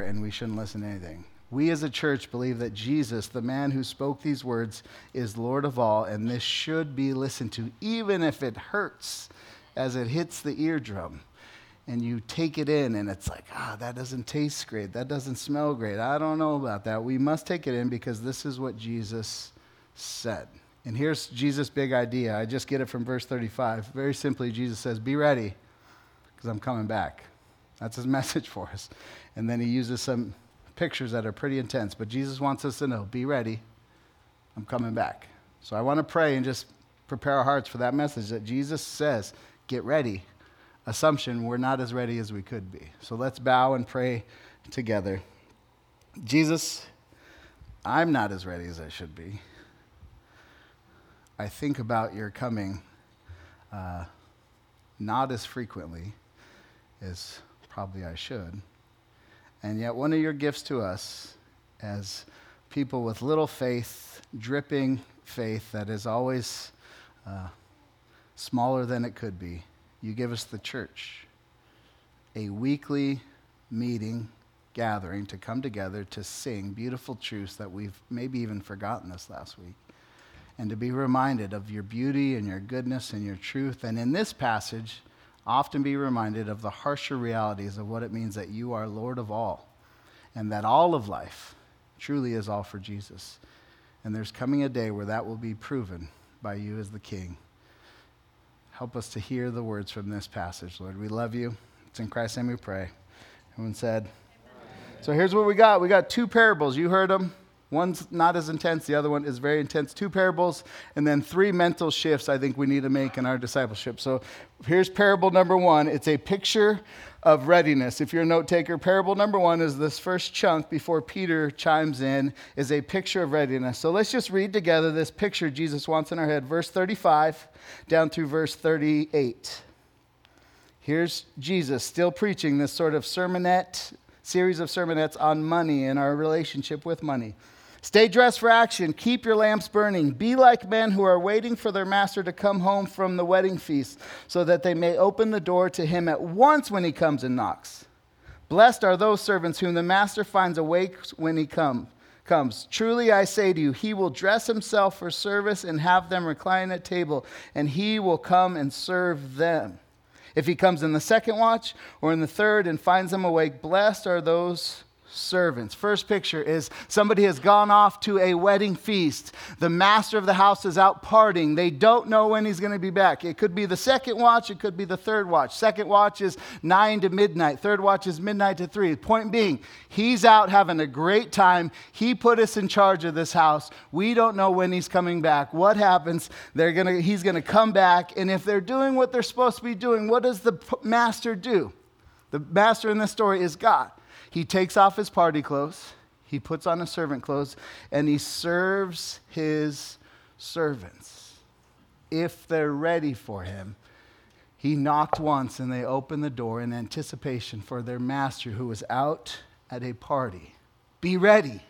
and we shouldn't listen to anything. We as a church believe that Jesus, the man who spoke these words, is Lord of all, and this should be listened to, even if it hurts as it hits the eardrum. And you take it in, and it's like, ah, that doesn't taste great. That doesn't smell great. I don't know about that. We must take it in because this is what Jesus said. And here's Jesus' big idea. I just get it from verse 35. Very simply, Jesus says, Be ready, because I'm coming back. That's his message for us. And then he uses some pictures that are pretty intense. But Jesus wants us to know be ready. I'm coming back. So I want to pray and just prepare our hearts for that message that Jesus says, get ready. Assumption, we're not as ready as we could be. So let's bow and pray together. Jesus, I'm not as ready as I should be. I think about your coming uh, not as frequently as probably I should. And yet, one of your gifts to us as people with little faith, dripping faith that is always uh, smaller than it could be, you give us the church, a weekly meeting, gathering to come together to sing beautiful truths that we've maybe even forgotten this last week. And to be reminded of your beauty and your goodness and your truth. And in this passage, often be reminded of the harsher realities of what it means that you are Lord of all and that all of life truly is all for Jesus. And there's coming a day where that will be proven by you as the King. Help us to hear the words from this passage, Lord. We love you. It's in Christ's name we pray. Everyone said, Amen. So here's what we got we got two parables. You heard them. One's not as intense, the other one is very intense. Two parables, and then three mental shifts I think we need to make in our discipleship. So here's parable number one it's a picture of readiness. If you're a note taker, parable number one is this first chunk before Peter chimes in, is a picture of readiness. So let's just read together this picture Jesus wants in our head, verse 35 down through verse 38. Here's Jesus still preaching this sort of sermonette, series of sermonettes on money and our relationship with money. Stay dressed for action. Keep your lamps burning. Be like men who are waiting for their master to come home from the wedding feast, so that they may open the door to him at once when he comes and knocks. Blessed are those servants whom the master finds awake when he come, comes. Truly I say to you, he will dress himself for service and have them recline at table, and he will come and serve them. If he comes in the second watch or in the third and finds them awake, blessed are those servants. First picture is somebody has gone off to a wedding feast. The master of the house is out partying. They don't know when he's going to be back. It could be the second watch, it could be the third watch. Second watch is 9 to midnight, third watch is midnight to 3. Point being, he's out having a great time. He put us in charge of this house. We don't know when he's coming back. What happens? They're going to he's going to come back and if they're doing what they're supposed to be doing, what does the master do? The master in this story is God. He takes off his party clothes, he puts on his servant clothes, and he serves his servants. If they're ready for him, he knocked once and they opened the door in anticipation for their master who was out at a party. Be ready.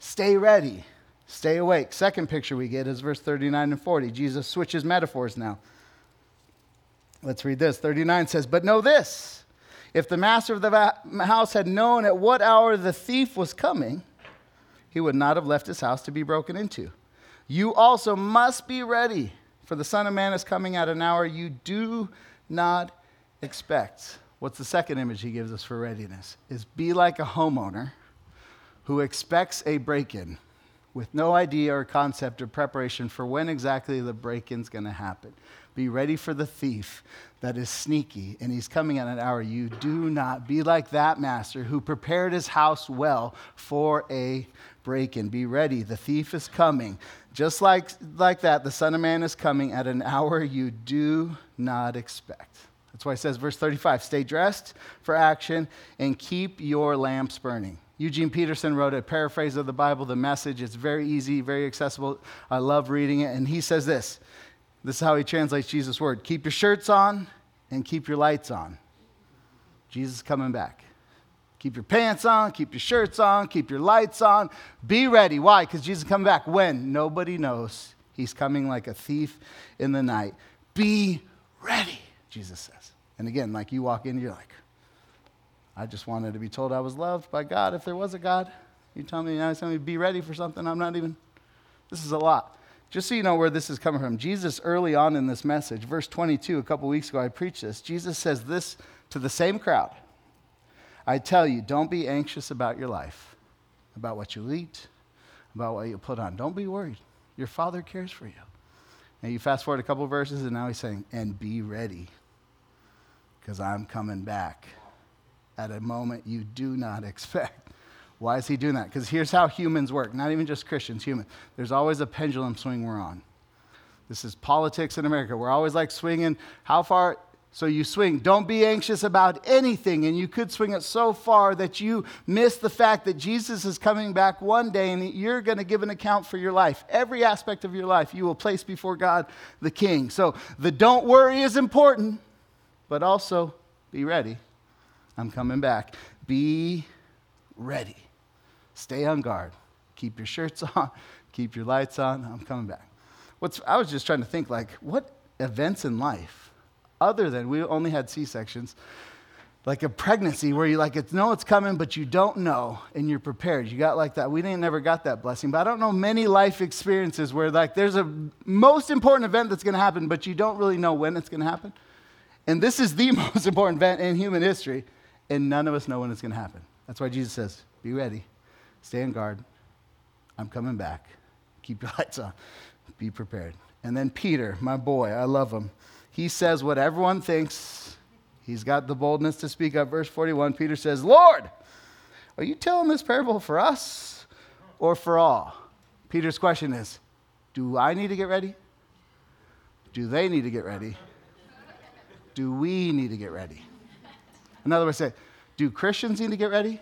Stay ready. Stay awake. Second picture we get is verse 39 and 40. Jesus switches metaphors now. Let's read this. 39 says, But know this if the master of the house had known at what hour the thief was coming, he would not have left his house to be broken into. You also must be ready, for the Son of Man is coming at an hour you do not expect. What's the second image he gives us for readiness? Is be like a homeowner who expects a break in with no idea or concept or preparation for when exactly the break in's going to happen. Be ready for the thief that is sneaky, and he's coming at an hour you do not. Be like that master who prepared his house well for a break in. Be ready. The thief is coming. Just like, like that, the Son of Man is coming at an hour you do not expect. That's why it says, verse 35 stay dressed for action and keep your lamps burning. Eugene Peterson wrote a paraphrase of the Bible, the message. It's very easy, very accessible. I love reading it. And he says this this is how he translates Jesus' word keep your shirts on and keep your lights on. Jesus coming back. Keep your pants on, keep your shirts on, keep your lights on. Be ready. Why? Because Jesus is coming back. When? Nobody knows. He's coming like a thief in the night. Be ready, Jesus says. And again, like you walk in, you're like, I just wanted to be told I was loved by God if there was a God. You tell me now, you tell me be ready for something. I'm not even. This is a lot. Just so you know where this is coming from, Jesus early on in this message, verse 22, a couple weeks ago, I preached this. Jesus says this to the same crowd I tell you, don't be anxious about your life, about what you eat, about what you put on. Don't be worried. Your Father cares for you. And you fast forward a couple verses, and now he's saying, and be ready, because I'm coming back at a moment you do not expect. Why is he doing that? Because here's how humans work, not even just Christians, human. There's always a pendulum swing we're on. This is politics in America. We're always like swinging. How far? So you swing. Don't be anxious about anything. And you could swing it so far that you miss the fact that Jesus is coming back one day and you're going to give an account for your life. Every aspect of your life you will place before God the King. So the don't worry is important, but also be ready. I'm coming back. Be ready. Stay on guard. Keep your shirts on. Keep your lights on. I'm coming back. What's, I was just trying to think, like, what events in life, other than we only had C sections, like a pregnancy where you like it's know it's coming, but you don't know and you're prepared. You got like that. We didn't never got that blessing, but I don't know many life experiences where like there's a most important event that's going to happen, but you don't really know when it's going to happen. And this is the most important event in human history, and none of us know when it's going to happen. That's why Jesus says, "Be ready." Stay guard. I'm coming back. Keep your lights on. Be prepared. And then Peter, my boy, I love him. He says what everyone thinks. He's got the boldness to speak up. Verse 41 Peter says, Lord, are you telling this parable for us or for all? Peter's question is Do I need to get ready? Do they need to get ready? Do we need to get ready? In other words, say, do Christians need to get ready?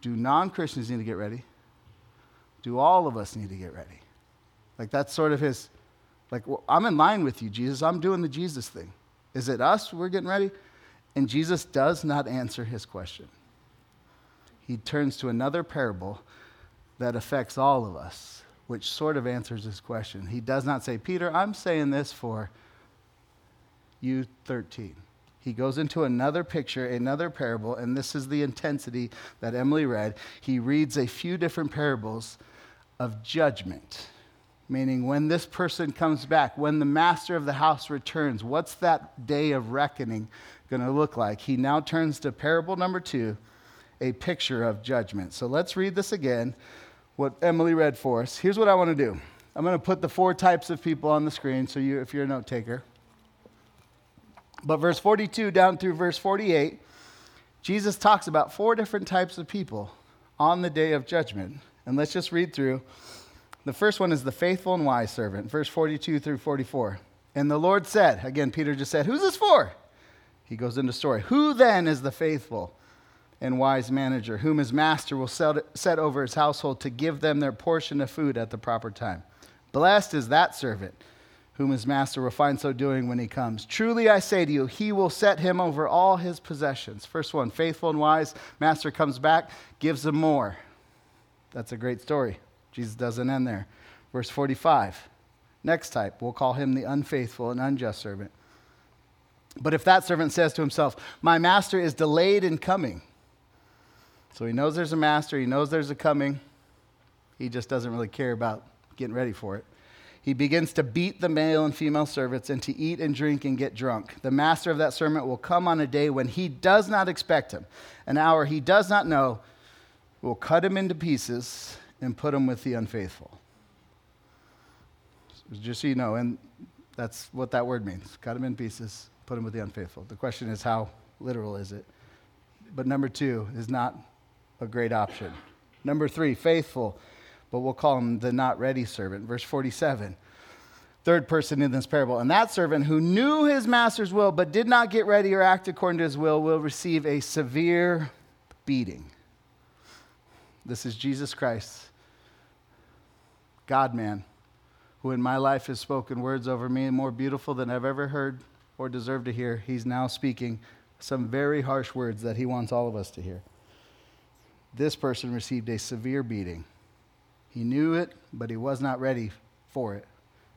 Do non Christians need to get ready? Do all of us need to get ready? Like, that's sort of his, like, well, I'm in line with you, Jesus. I'm doing the Jesus thing. Is it us we're getting ready? And Jesus does not answer his question. He turns to another parable that affects all of us, which sort of answers his question. He does not say, Peter, I'm saying this for you 13 he goes into another picture, another parable, and this is the intensity that Emily read. He reads a few different parables of judgment, meaning when this person comes back, when the master of the house returns, what's that day of reckoning going to look like? He now turns to parable number two, a picture of judgment. So let's read this again, what Emily read for us. Here's what I want to do I'm going to put the four types of people on the screen, so you, if you're a note taker. But verse 42 down through verse 48, Jesus talks about four different types of people on the day of judgment. And let's just read through. The first one is the faithful and wise servant, verse 42 through 44. And the Lord said, again, Peter just said, Who's this for? He goes into story. Who then is the faithful and wise manager, whom his master will set over his household to give them their portion of food at the proper time? Blessed is that servant whom his master will find so doing when he comes. Truly I say to you, he will set him over all his possessions. First one, faithful and wise. Master comes back, gives him more. That's a great story. Jesus doesn't end there. Verse 45. Next type, we'll call him the unfaithful and unjust servant. But if that servant says to himself, My master is delayed in coming, so he knows there's a master, he knows there's a coming, he just doesn't really care about getting ready for it. He begins to beat the male and female servants and to eat and drink and get drunk. The master of that servant will come on a day when he does not expect him, an hour he does not know, will cut him into pieces and put him with the unfaithful. Just so you know, and that's what that word means cut him in pieces, put him with the unfaithful. The question is, how literal is it? But number two is not a great option. Number three, faithful but we'll call him the not ready servant. Verse 47. Third person in this parable. And that servant who knew his master's will but did not get ready or act according to his will will receive a severe beating. This is Jesus Christ, God man, who in my life has spoken words over me more beautiful than I've ever heard or deserved to hear. He's now speaking some very harsh words that he wants all of us to hear. This person received a severe beating. He knew it, but he was not ready for it.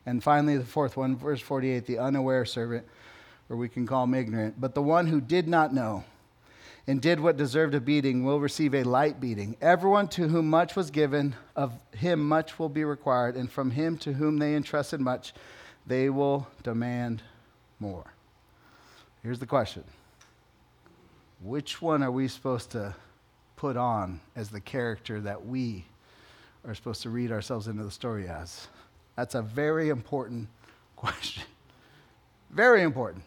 And finally, the fourth one, verse 48, the unaware servant, or we can call him ignorant, but the one who did not know. and did what deserved a beating will receive a light beating. Everyone to whom much was given, of him much will be required, and from him to whom they entrusted much, they will demand more. Here's the question Which one are we supposed to put on as the character that we are supposed to read ourselves into the story as? That's a very important question. Very important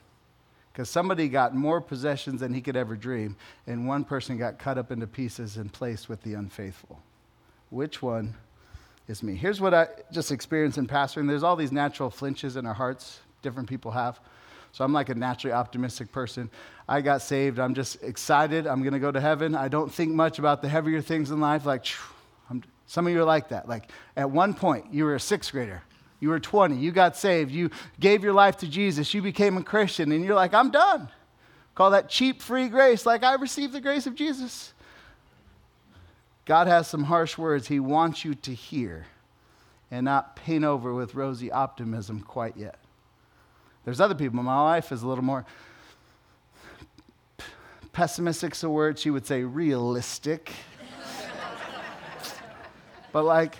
because somebody got more possessions than he could ever dream, and one person got cut up into pieces and placed with the unfaithful. Which one is me? Here's what I just experienced in pastoring there's all these natural flinches in our hearts, different people have. So I'm like a naturally optimistic person. I got saved. I'm just excited. I'm going to go to heaven. I don't think much about the heavier things in life. Like, some of you are like that. Like, at one point, you were a sixth grader. You were 20, you got saved, you gave your life to Jesus, you became a Christian, and you're like, I'm done. Call that cheap, free grace, like I received the grace of Jesus. God has some harsh words He wants you to hear and not paint over with rosy optimism quite yet. There's other people. My wife is a little more pessimistic, a word she would say realistic. But like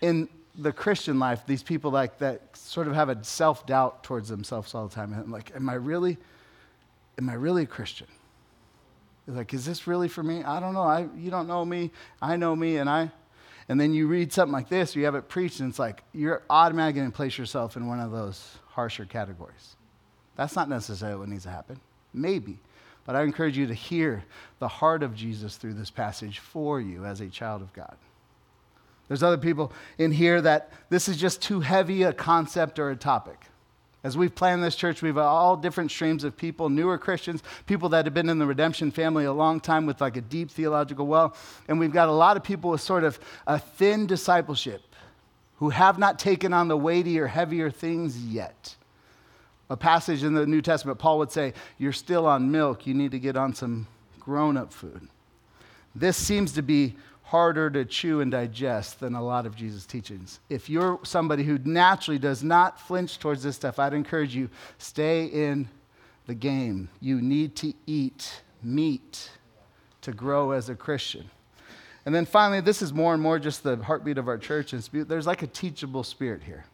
in the Christian life, these people like that sort of have a self doubt towards themselves all the time. And I'm like, am I really, am I really a Christian? like, is this really for me? I don't know. I, you don't know me. I know me, and I. And then you read something like this, you have it preached, and it's like you're automatically going to place yourself in one of those harsher categories. That's not necessarily what needs to happen. Maybe. But I encourage you to hear the heart of Jesus through this passage for you as a child of God. There's other people in here that this is just too heavy a concept or a topic. As we've planned this church, we've all different streams of people, newer Christians, people that have been in the redemption family a long time with like a deep theological well. And we've got a lot of people with sort of a thin discipleship who have not taken on the weightier, heavier things yet. A passage in the New Testament, Paul would say, You're still on milk, you need to get on some grown up food. This seems to be harder to chew and digest than a lot of Jesus' teachings. If you're somebody who naturally does not flinch towards this stuff, I'd encourage you stay in the game. You need to eat meat to grow as a Christian. And then finally, this is more and more just the heartbeat of our church. There's like a teachable spirit here.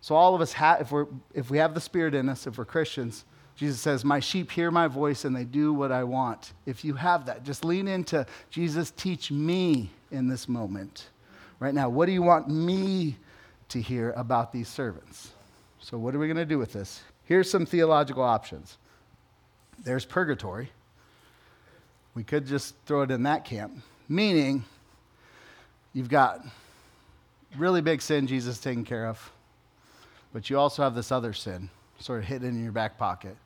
So all of us, have, if, we're, if we have the spirit in us, if we're Christians, Jesus says, My sheep hear my voice and they do what I want. If you have that, just lean into Jesus, teach me in this moment. Right now, what do you want me to hear about these servants? So, what are we going to do with this? Here's some theological options there's purgatory. We could just throw it in that camp, meaning you've got really big sin Jesus taking care of, but you also have this other sin sort of hidden in your back pocket.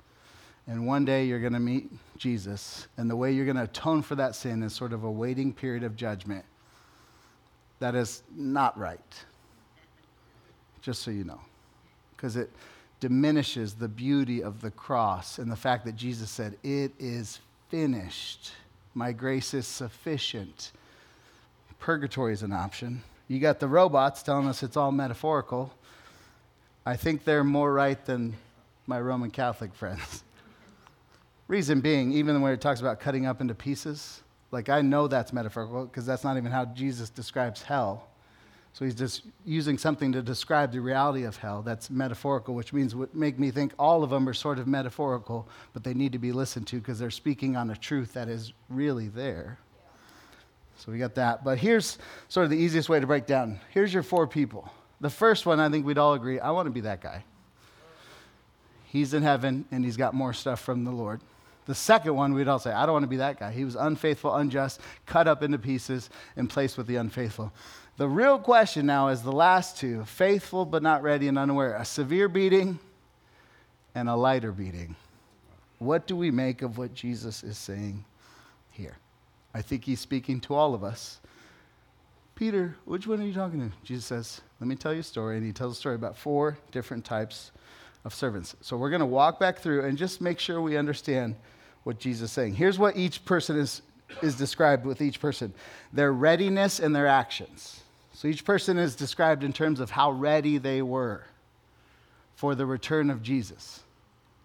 And one day you're going to meet Jesus, and the way you're going to atone for that sin is sort of a waiting period of judgment. That is not right, just so you know, because it diminishes the beauty of the cross and the fact that Jesus said, It is finished. My grace is sufficient. Purgatory is an option. You got the robots telling us it's all metaphorical. I think they're more right than my Roman Catholic friends. Reason being, even when it talks about cutting up into pieces, like I know that's metaphorical because that's not even how Jesus describes hell. So he's just using something to describe the reality of hell that's metaphorical, which means would make me think all of them are sort of metaphorical, but they need to be listened to because they're speaking on a truth that is really there. So we got that. But here's sort of the easiest way to break down. Here's your four people. The first one, I think we'd all agree, I want to be that guy. He's in heaven and he's got more stuff from the Lord. The second one, we'd all say, I don't want to be that guy. He was unfaithful, unjust, cut up into pieces, and placed with the unfaithful. The real question now is the last two faithful but not ready and unaware. A severe beating and a lighter beating. What do we make of what Jesus is saying here? I think he's speaking to all of us. Peter, which one are you talking to? Jesus says, Let me tell you a story. And he tells a story about four different types of servants. So we're going to walk back through and just make sure we understand what Jesus is saying. Here's what each person is, is described with each person their readiness and their actions. So each person is described in terms of how ready they were for the return of Jesus.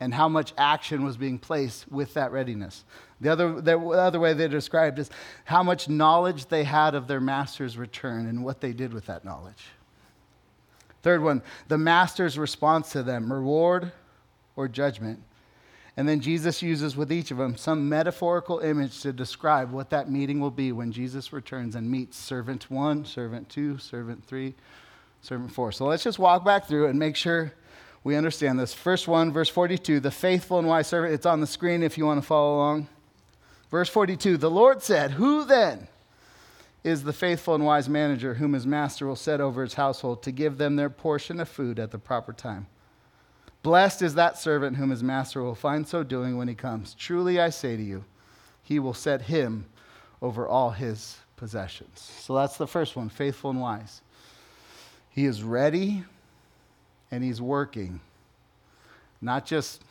and how much action was being placed with that readiness. The other, the other way they're described is how much knowledge they had of their master's return and what they did with that knowledge. Third one, the master's response to them reward or judgment. And then Jesus uses with each of them some metaphorical image to describe what that meeting will be when Jesus returns and meets servant one, servant two, servant three, servant four. So let's just walk back through and make sure we understand this. First one, verse 42, the faithful and wise servant. It's on the screen if you want to follow along. Verse 42, the Lord said, Who then is the faithful and wise manager whom his master will set over his household to give them their portion of food at the proper time? Blessed is that servant whom his master will find so doing when he comes. Truly I say to you, he will set him over all his possessions. So that's the first one faithful and wise. He is ready and he's working. Not just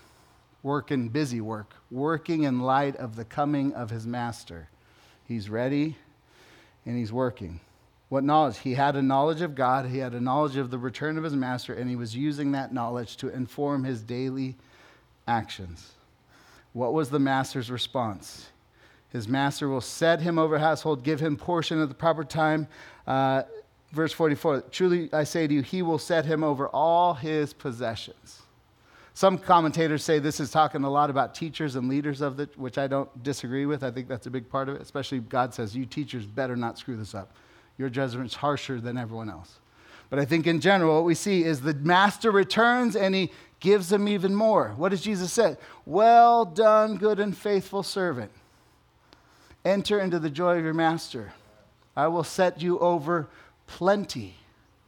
working busy work, working in light of the coming of his master. He's ready and he's working. What knowledge? He had a knowledge of God, he had a knowledge of the return of his master, and he was using that knowledge to inform his daily actions. What was the master's response? His master will set him over household, give him portion at the proper time. Uh, verse 44 Truly I say to you, he will set him over all his possessions. Some commentators say this is talking a lot about teachers and leaders of it, which I don't disagree with. I think that's a big part of it, especially God says, You teachers better not screw this up your judgment's harsher than everyone else. But I think in general, what we see is the master returns and he gives them even more. What does Jesus say? Well done, good and faithful servant. Enter into the joy of your master. I will set you over plenty.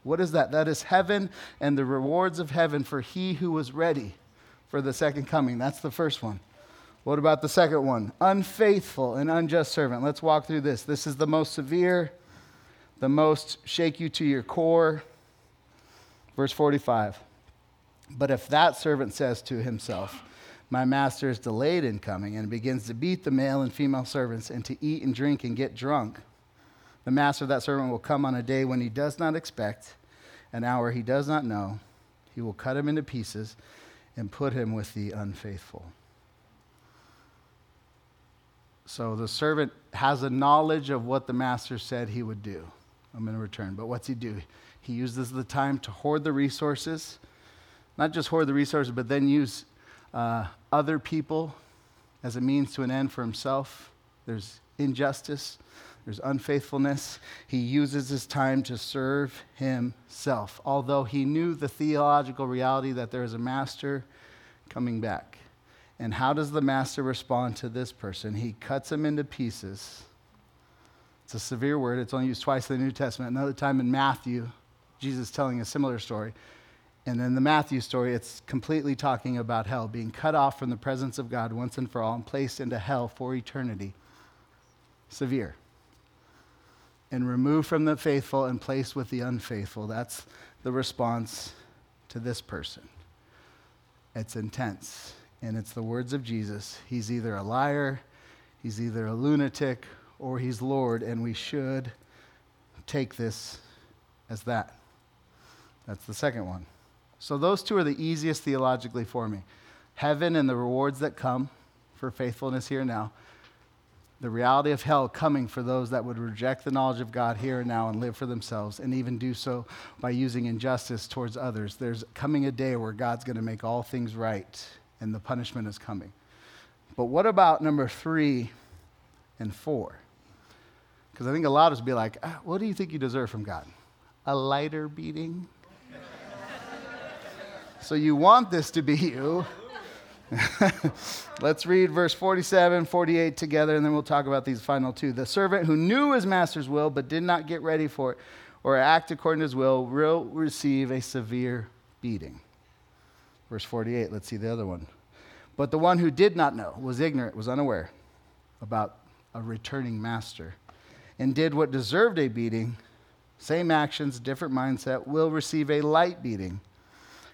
What is that? That is heaven and the rewards of heaven for he who was ready for the second coming. That's the first one. What about the second one? Unfaithful and unjust servant. Let's walk through this. This is the most severe the most shake you to your core. Verse 45. But if that servant says to himself, My master is delayed in coming, and begins to beat the male and female servants, and to eat and drink and get drunk, the master of that servant will come on a day when he does not expect, an hour he does not know. He will cut him into pieces and put him with the unfaithful. So the servant has a knowledge of what the master said he would do. I'm going to return. But what's he do? He uses the time to hoard the resources, not just hoard the resources, but then use uh, other people as a means to an end for himself. There's injustice, there's unfaithfulness. He uses his time to serve himself, although he knew the theological reality that there is a master coming back. And how does the master respond to this person? He cuts him into pieces it's a severe word. It's only used twice in the New Testament. Another time in Matthew, Jesus telling a similar story. And in the Matthew story, it's completely talking about hell, being cut off from the presence of God once and for all and placed into hell for eternity. Severe. And removed from the faithful and placed with the unfaithful. That's the response to this person. It's intense. And it's the words of Jesus. He's either a liar, he's either a lunatic, or he's Lord, and we should take this as that. That's the second one. So, those two are the easiest theologically for me heaven and the rewards that come for faithfulness here now, the reality of hell coming for those that would reject the knowledge of God here and now and live for themselves, and even do so by using injustice towards others. There's coming a day where God's going to make all things right, and the punishment is coming. But what about number three and four? Because I think a lot of us be like, ah, what do you think you deserve from God? A lighter beating? so you want this to be you. Let's read verse 47, 48 together, and then we'll talk about these final two. The servant who knew his master's will but did not get ready for it or act according to his will will receive a severe beating. Verse 48, let's see the other one. But the one who did not know, was ignorant, was unaware about a returning master and did what deserved a beating, same actions, different mindset, will receive a light beating.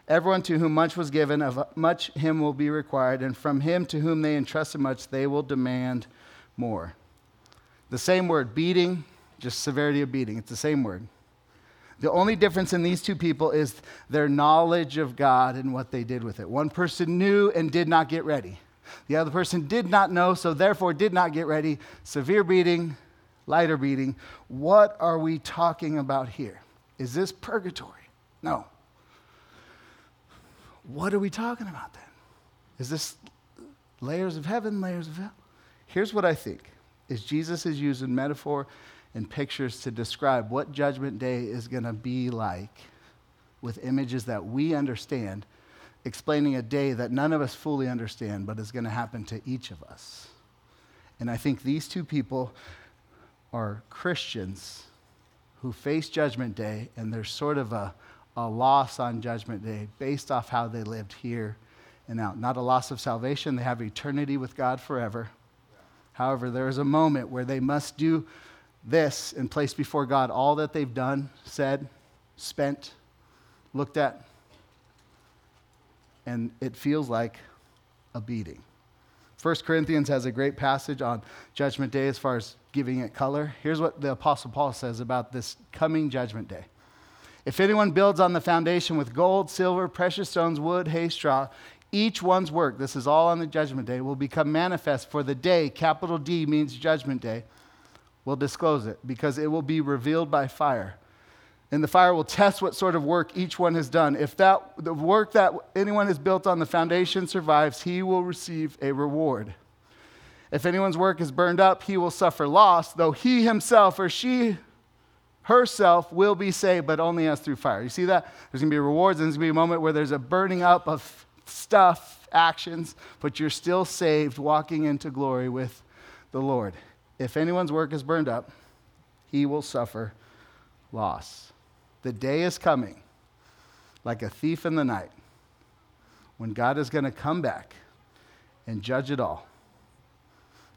Everyone to whom much was given, of much him will be required, and from him to whom they entrusted much, they will demand more. The same word, beating, just severity of beating, it's the same word. The only difference in these two people is their knowledge of God and what they did with it. One person knew and did not get ready. The other person did not know, so therefore did not get ready. Severe beating, lighter reading. What are we talking about here? Is this purgatory? No. What are we talking about then? Is this layers of heaven, layers of hell? Here's what I think is Jesus is using metaphor and pictures to describe what judgment day is going to be like with images that we understand, explaining a day that none of us fully understand, but is going to happen to each of us. And I think these two people are Christians who face Judgment Day, and there's sort of a, a loss on Judgment Day based off how they lived here and out. Not a loss of salvation, they have eternity with God forever. However, there is a moment where they must do this and place before God all that they've done, said, spent, looked at, and it feels like a beating. 1 Corinthians has a great passage on Judgment Day as far as giving it color. Here's what the Apostle Paul says about this coming Judgment Day. If anyone builds on the foundation with gold, silver, precious stones, wood, hay, straw, each one's work, this is all on the Judgment Day, will become manifest for the day, capital D means Judgment Day, will disclose it because it will be revealed by fire. And the fire will test what sort of work each one has done. If that, the work that anyone has built on the foundation survives, he will receive a reward. If anyone's work is burned up, he will suffer loss, though he himself or she herself will be saved, but only as through fire. You see that? There's going to be rewards, and there's going to be a moment where there's a burning up of stuff, actions, but you're still saved, walking into glory with the Lord. If anyone's work is burned up, he will suffer loss. The day is coming, like a thief in the night, when God is going to come back and judge it all.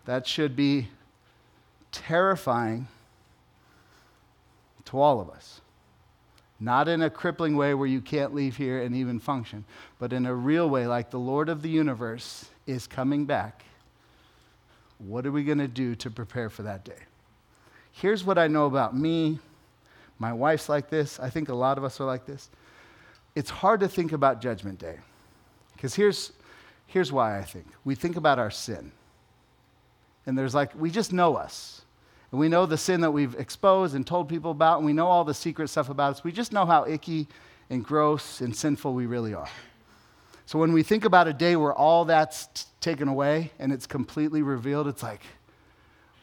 That should be terrifying to all of us. Not in a crippling way where you can't leave here and even function, but in a real way, like the Lord of the universe is coming back what are we going to do to prepare for that day? Here's what I know about me. My wife's like this. I think a lot of us are like this. It's hard to think about Judgment Day. Because here's, here's why I think. We think about our sin. And there's like, we just know us. And we know the sin that we've exposed and told people about, and we know all the secret stuff about us. We just know how icky and gross and sinful we really are. So when we think about a day where all that's t- taken away and it's completely revealed, it's like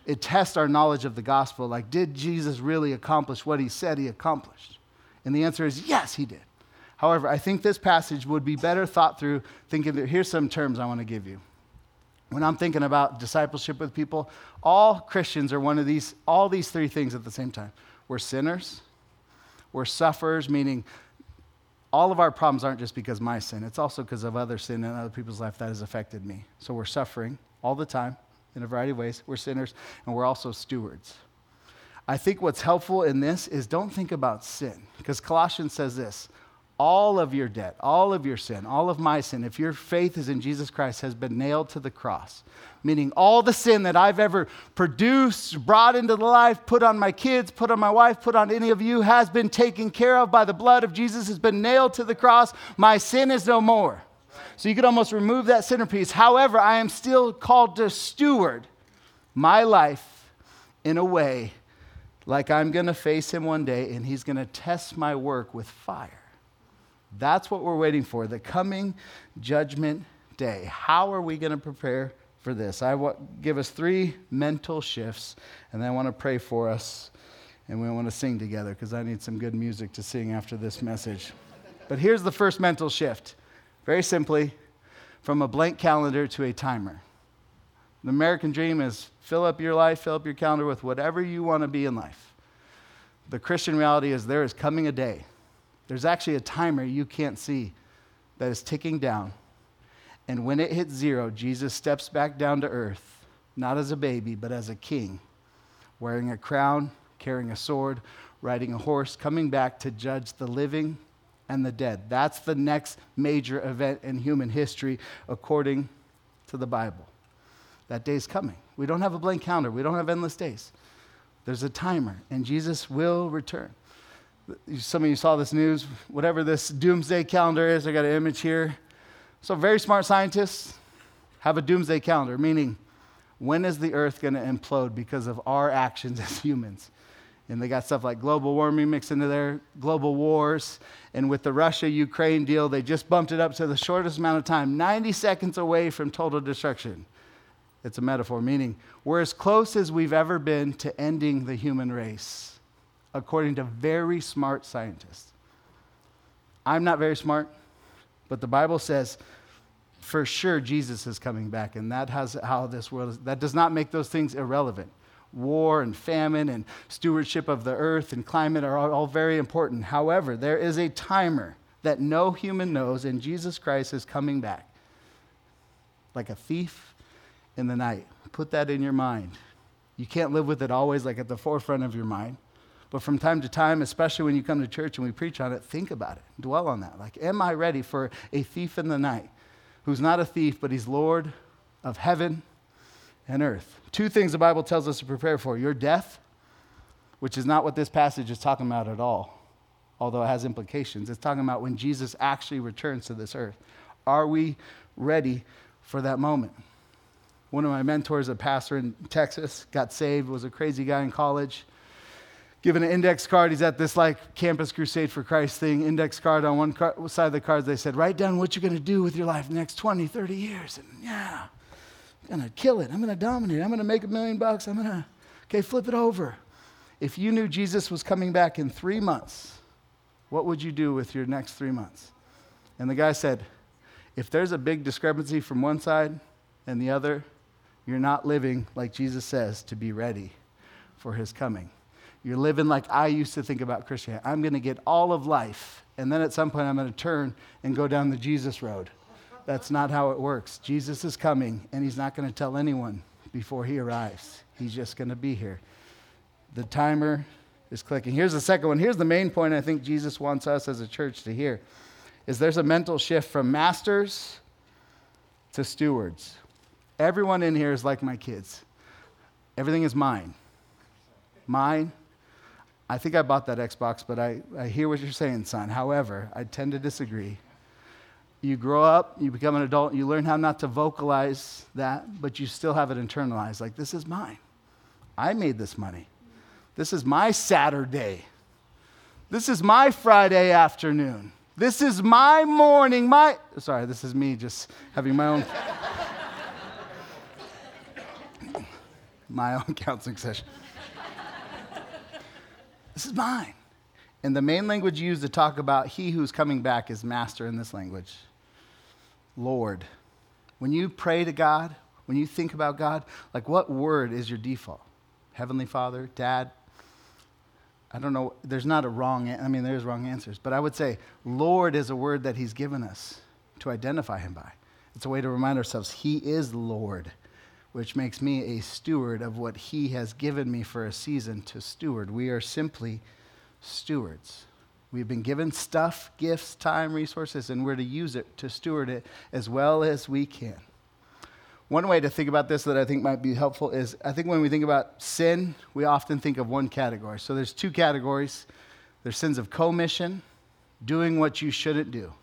it tests our knowledge of the gospel. Like, did Jesus really accomplish what he said he accomplished? And the answer is yes, he did. However, I think this passage would be better thought through thinking that here's some terms I want to give you. When I'm thinking about discipleship with people, all Christians are one of these, all these three things at the same time. We're sinners, we're sufferers, meaning all of our problems aren't just because my sin, it's also because of other sin in other people's life that has affected me. So we're suffering all the time in a variety of ways. We're sinners, and we're also stewards. I think what's helpful in this is don't think about sin, because Colossians says this all of your debt, all of your sin, all of my sin, if your faith is in Jesus Christ, has been nailed to the cross. Meaning, all the sin that I've ever produced, brought into the life, put on my kids, put on my wife, put on any of you, has been taken care of by the blood of Jesus, has been nailed to the cross. My sin is no more. So you could almost remove that centerpiece. However, I am still called to steward my life in a way like I'm going to face him one day and he's going to test my work with fire. That's what we're waiting for the coming judgment day. How are we going to prepare for this? I want give us three mental shifts, and then I want to pray for us, and we want to sing together because I need some good music to sing after this message. But here's the first mental shift very simply from a blank calendar to a timer. The American dream is fill up your life, fill up your calendar with whatever you want to be in life. The Christian reality is there is coming a day there's actually a timer you can't see that is ticking down. And when it hits zero, Jesus steps back down to earth, not as a baby, but as a king, wearing a crown, carrying a sword, riding a horse, coming back to judge the living and the dead. That's the next major event in human history, according to the Bible. That day's coming. We don't have a blank calendar, we don't have endless days. There's a timer, and Jesus will return. Some of you saw this news, whatever this doomsday calendar is. I got an image here. So, very smart scientists have a doomsday calendar, meaning when is the earth going to implode because of our actions as humans? And they got stuff like global warming mixed into their global wars. And with the Russia Ukraine deal, they just bumped it up to the shortest amount of time 90 seconds away from total destruction. It's a metaphor, meaning we're as close as we've ever been to ending the human race, according to very smart scientists. I'm not very smart, but the Bible says for sure Jesus is coming back, and that has how this world is. That does not make those things irrelevant war and famine and stewardship of the earth and climate are all, very important. However, there is a timer that no human knows, and Jesus Christ is coming back like a thief in the night. Put that in your mind. You can't live with it always like at the forefront of your mind. But from time to time, especially when you come to church and we preach on it, think about it. Dwell on that. Like, am I ready for a thief in the night who's not a thief, but he's Lord of heaven and earth. Two things the Bible tells us to prepare for your death, which is not what this passage is talking about at all, although it has implications. It's talking about when Jesus actually returns to this earth. Are we ready for that moment? One of my mentors, a pastor in Texas, got saved, was a crazy guy in college. Given an index card, he's at this like campus crusade for Christ thing. Index card on one car, side of the cards, they said, Write down what you're going to do with your life next 20, 30 years. And yeah, going to kill it. I'm going to dominate. I'm going to make a million bucks. I'm going to, okay, flip it over. If you knew Jesus was coming back in three months, what would you do with your next three months? And the guy said, if there's a big discrepancy from one side and the other, you're not living like Jesus says to be ready for his coming. You're living like I used to think about Christianity. I'm going to get all of life, and then at some point I'm going to turn and go down the Jesus road. That's not how it works. Jesus is coming, and he's not going to tell anyone before he arrives. He's just going to be here. The timer is clicking. Here's the second one. Here's the main point I think Jesus wants us as a church to hear is there's a mental shift from masters to stewards. Everyone in here is like my kids. Everything is mine. Mine. I think I bought that Xbox, but I, I hear what you're saying, son. However, I tend to disagree. You grow up, you become an adult, you learn how not to vocalize that, but you still have it internalized. Like, this is mine. I made this money. This is my Saturday. This is my Friday afternoon. This is my morning. My sorry, this is me just having my own my own counseling session. this is mine. And the main language used to talk about he who's coming back is master in this language. Lord. When you pray to God, when you think about God, like what word is your default? Heavenly Father, Dad? I don't know. There's not a wrong, I mean, there's wrong answers, but I would say Lord is a word that He's given us to identify Him by. It's a way to remind ourselves He is Lord, which makes me a steward of what He has given me for a season to steward. We are simply stewards. We've been given stuff, gifts, time, resources, and we're to use it to steward it as well as we can. One way to think about this that I think might be helpful is I think when we think about sin, we often think of one category. So there's two categories there's sins of commission, doing what you shouldn't do.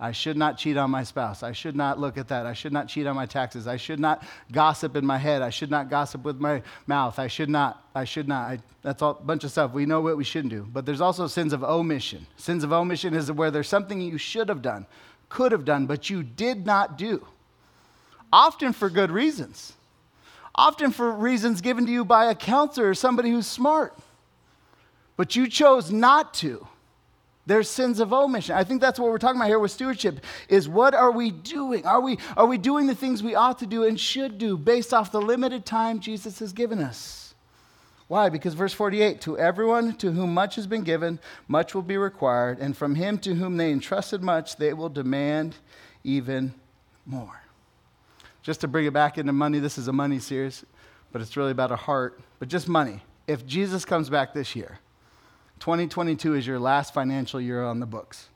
I should not cheat on my spouse. I should not look at that. I should not cheat on my taxes. I should not gossip in my head. I should not gossip with my mouth. I should not. I should not. I, that's all a bunch of stuff. We know what we shouldn't do. But there's also sins of omission. Sins of omission is where there's something you should have done, could have done, but you did not do. Often for good reasons. Often for reasons given to you by a counselor or somebody who's smart. But you chose not to. There's sins of omission. I think that's what we're talking about here with stewardship is what are we doing? Are we, are we doing the things we ought to do and should do based off the limited time Jesus has given us? Why? Because verse 48 To everyone to whom much has been given, much will be required, and from him to whom they entrusted much, they will demand even more. Just to bring it back into money, this is a money series, but it's really about a heart, but just money. If Jesus comes back this year, 2022 is your last financial year on the books.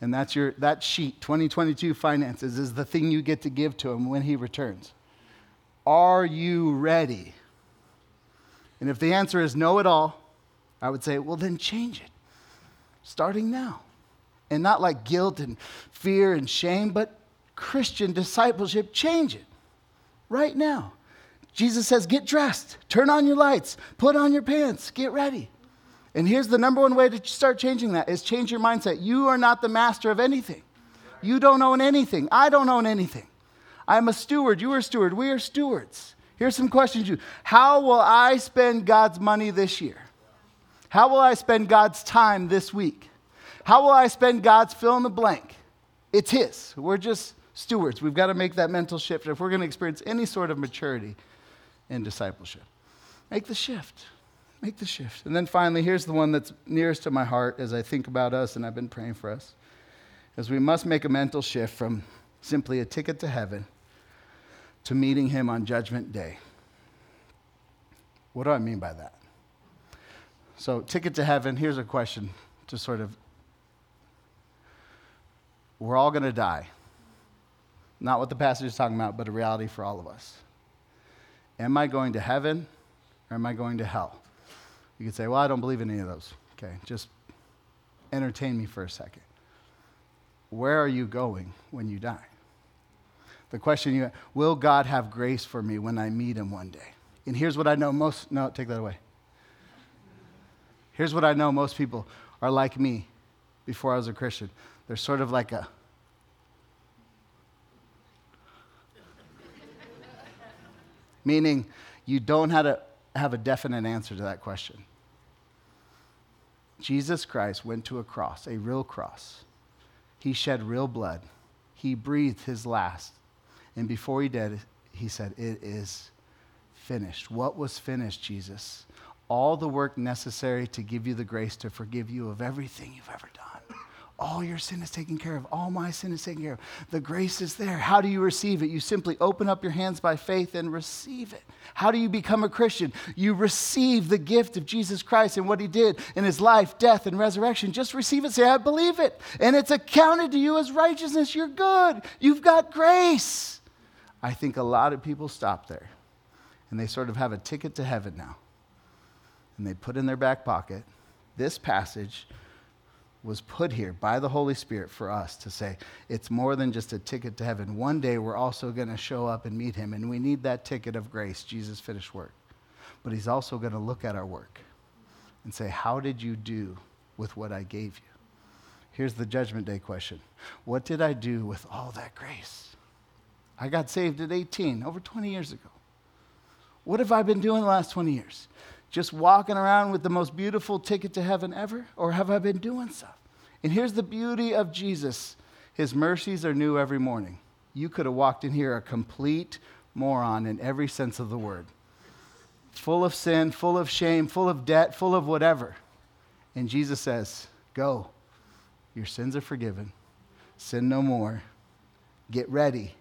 And that's your, that sheet, 2022 finances, is the thing you get to give to him when he returns. Are you ready? And if the answer is no at all, I would say, well, then change it. starting now. And not like guilt and fear and shame, but Christian discipleship, change it right now. Jesus says, Get dressed, turn on your lights, put on your pants, get ready. And here's the number one way to start changing that is change your mindset. You are not the master of anything. You don't own anything. I don't own anything. I'm a steward. You are a steward. We are stewards. Here's some questions you. How will I spend God's money this year? How will I spend God's time this week? How will I spend God's fill in the blank? It's His. We're just stewards. We've got to make that mental shift if we're going to experience any sort of maturity in discipleship. Make the shift. Make the shift. And then finally, here's the one that's nearest to my heart as I think about us, and I've been praying for us, is we must make a mental shift from simply a ticket to heaven to meeting him on judgment day. What do I mean by that? So, ticket to heaven, here's a question to sort of we're all going to die. Not what the passage is talking about, but a reality for all of us. Am I going to heaven or am I going to hell? You could say, well, I don't believe in any of those. Okay, just entertain me for a second. Where are you going when you die? The question you will God have grace for me when I meet him one day? And here's what I know most no, take that away. Here's what I know most people are like me before I was a Christian. They're sort of like a meaning you don't have, to have a definite answer to that question. Jesus Christ went to a cross, a real cross. He shed real blood. He breathed his last. And before he did, he said, It is finished. What was finished, Jesus? All the work necessary to give you the grace to forgive you of everything you've ever done. All your sin is taken care of. All my sin is taken care of. The grace is there. How do you receive it? You simply open up your hands by faith and receive it. How do you become a Christian? You receive the gift of Jesus Christ and what he did in his life, death, and resurrection. Just receive it. Say, I believe it. And it's accounted to you as righteousness. You're good. You've got grace. I think a lot of people stop there and they sort of have a ticket to heaven now. And they put in their back pocket this passage was put here by the Holy Spirit for us to say it's more than just a ticket to heaven. One day we're also going to show up and meet him, and we need that ticket of grace, Jesus' finished work. But he's also going to look at our work and say, How did you do with what I gave you? Here's the judgment day question What did I do with all that grace? I got saved at 18, over 20 years ago. What have I been doing the last 20 years? Just walking around with the most beautiful ticket to heaven ever? Or have I been doing stuff? And here's the beauty of Jesus His mercies are new every morning. You could have walked in here a complete moron in every sense of the word, full of sin, full of shame, full of debt, full of whatever. And Jesus says, Go. Your sins are forgiven. Sin no more. Get ready.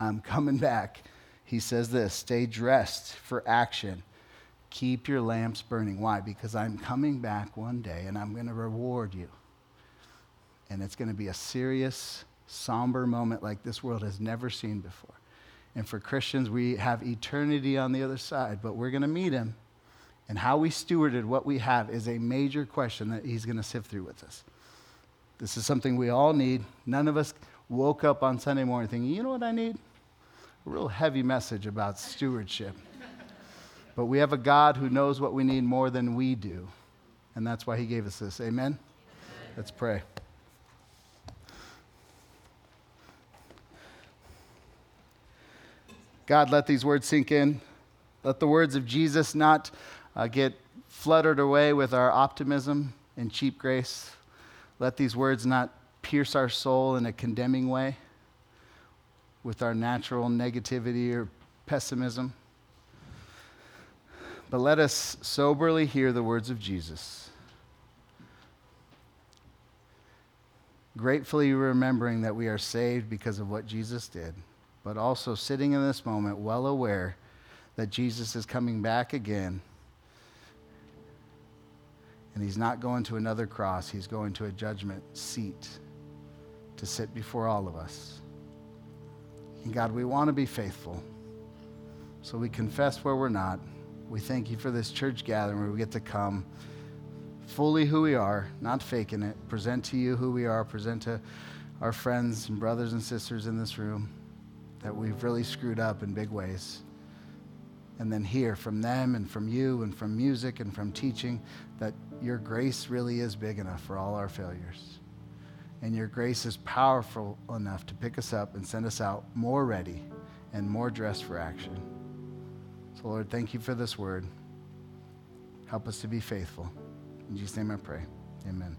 I'm coming back. He says this stay dressed for action Keep your lamps burning. Why? Because I'm coming back one day and I'm going to reward you. And it's going to be a serious, somber moment like this world has never seen before. And for Christians, we have eternity on the other side, but we're going to meet him. And how we stewarded what we have is a major question that he's going to sift through with us. This is something we all need. None of us woke up on Sunday morning thinking, you know what I need? A real heavy message about stewardship. But we have a God who knows what we need more than we do. And that's why he gave us this. Amen? Amen. Let's pray. God, let these words sink in. Let the words of Jesus not uh, get fluttered away with our optimism and cheap grace. Let these words not pierce our soul in a condemning way with our natural negativity or pessimism. But let us soberly hear the words of Jesus. Gratefully remembering that we are saved because of what Jesus did, but also sitting in this moment well aware that Jesus is coming back again. And he's not going to another cross, he's going to a judgment seat to sit before all of us. And God, we want to be faithful. So we confess where we're not. We thank you for this church gathering where we get to come fully who we are, not faking it, present to you who we are, present to our friends and brothers and sisters in this room that we've really screwed up in big ways. And then hear from them and from you and from music and from teaching that your grace really is big enough for all our failures. And your grace is powerful enough to pick us up and send us out more ready and more dressed for action. So, Lord, thank you for this word. Help us to be faithful. In Jesus' name I pray. Amen.